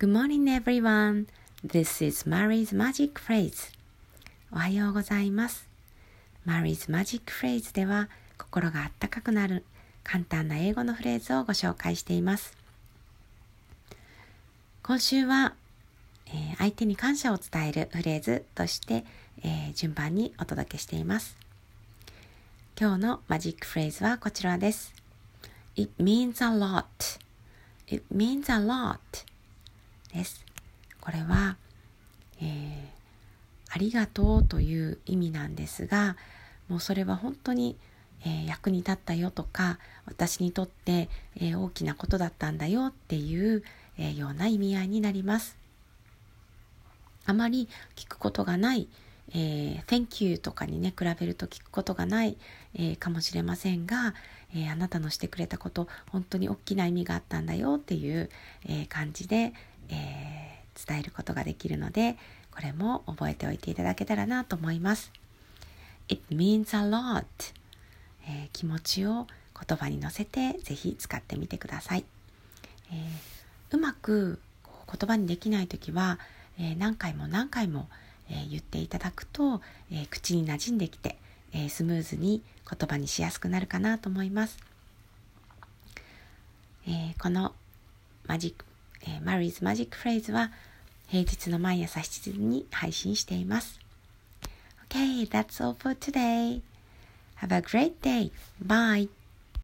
Good morning everyone. This is Mary's Magic Phrase. おはようございます。Mary's Magic Phrase では心があったかくなる簡単な英語のフレーズをご紹介しています。今週は、えー、相手に感謝を伝えるフレーズとして、えー、順番にお届けしています。今日のマジックフレーズはこちらです。It means a lot. It means a lot. です。これは、えー、ありがとうという意味なんですが、もうそれは本当に、えー、役に立ったよとか、私にとって、えー、大きなことだったんだよっていう、えような意味合いになります。あまり聞くことがない、えー、Thank you とかにね、比べると聞くことがない、えー、かもしれませんが、えー、あなたのしてくれたこと、本当に大きな意味があったんだよっていう、え感じで、え伝えることができるので、これも覚えておいていただけたらなと思います。It means a lot、え気持ちを言葉に乗せてぜひ使ってみてください。えうまく言葉にできない時は、え何回も何回も、え言っていただくと、え口に馴染んできて、えスムーズに言葉にしやすくなるかなと思います。えこのマジック、えー、マリーズマジックフレーズは平日の毎朝7時に配信しています。Okay, that's all for today. Have a great day. Bye.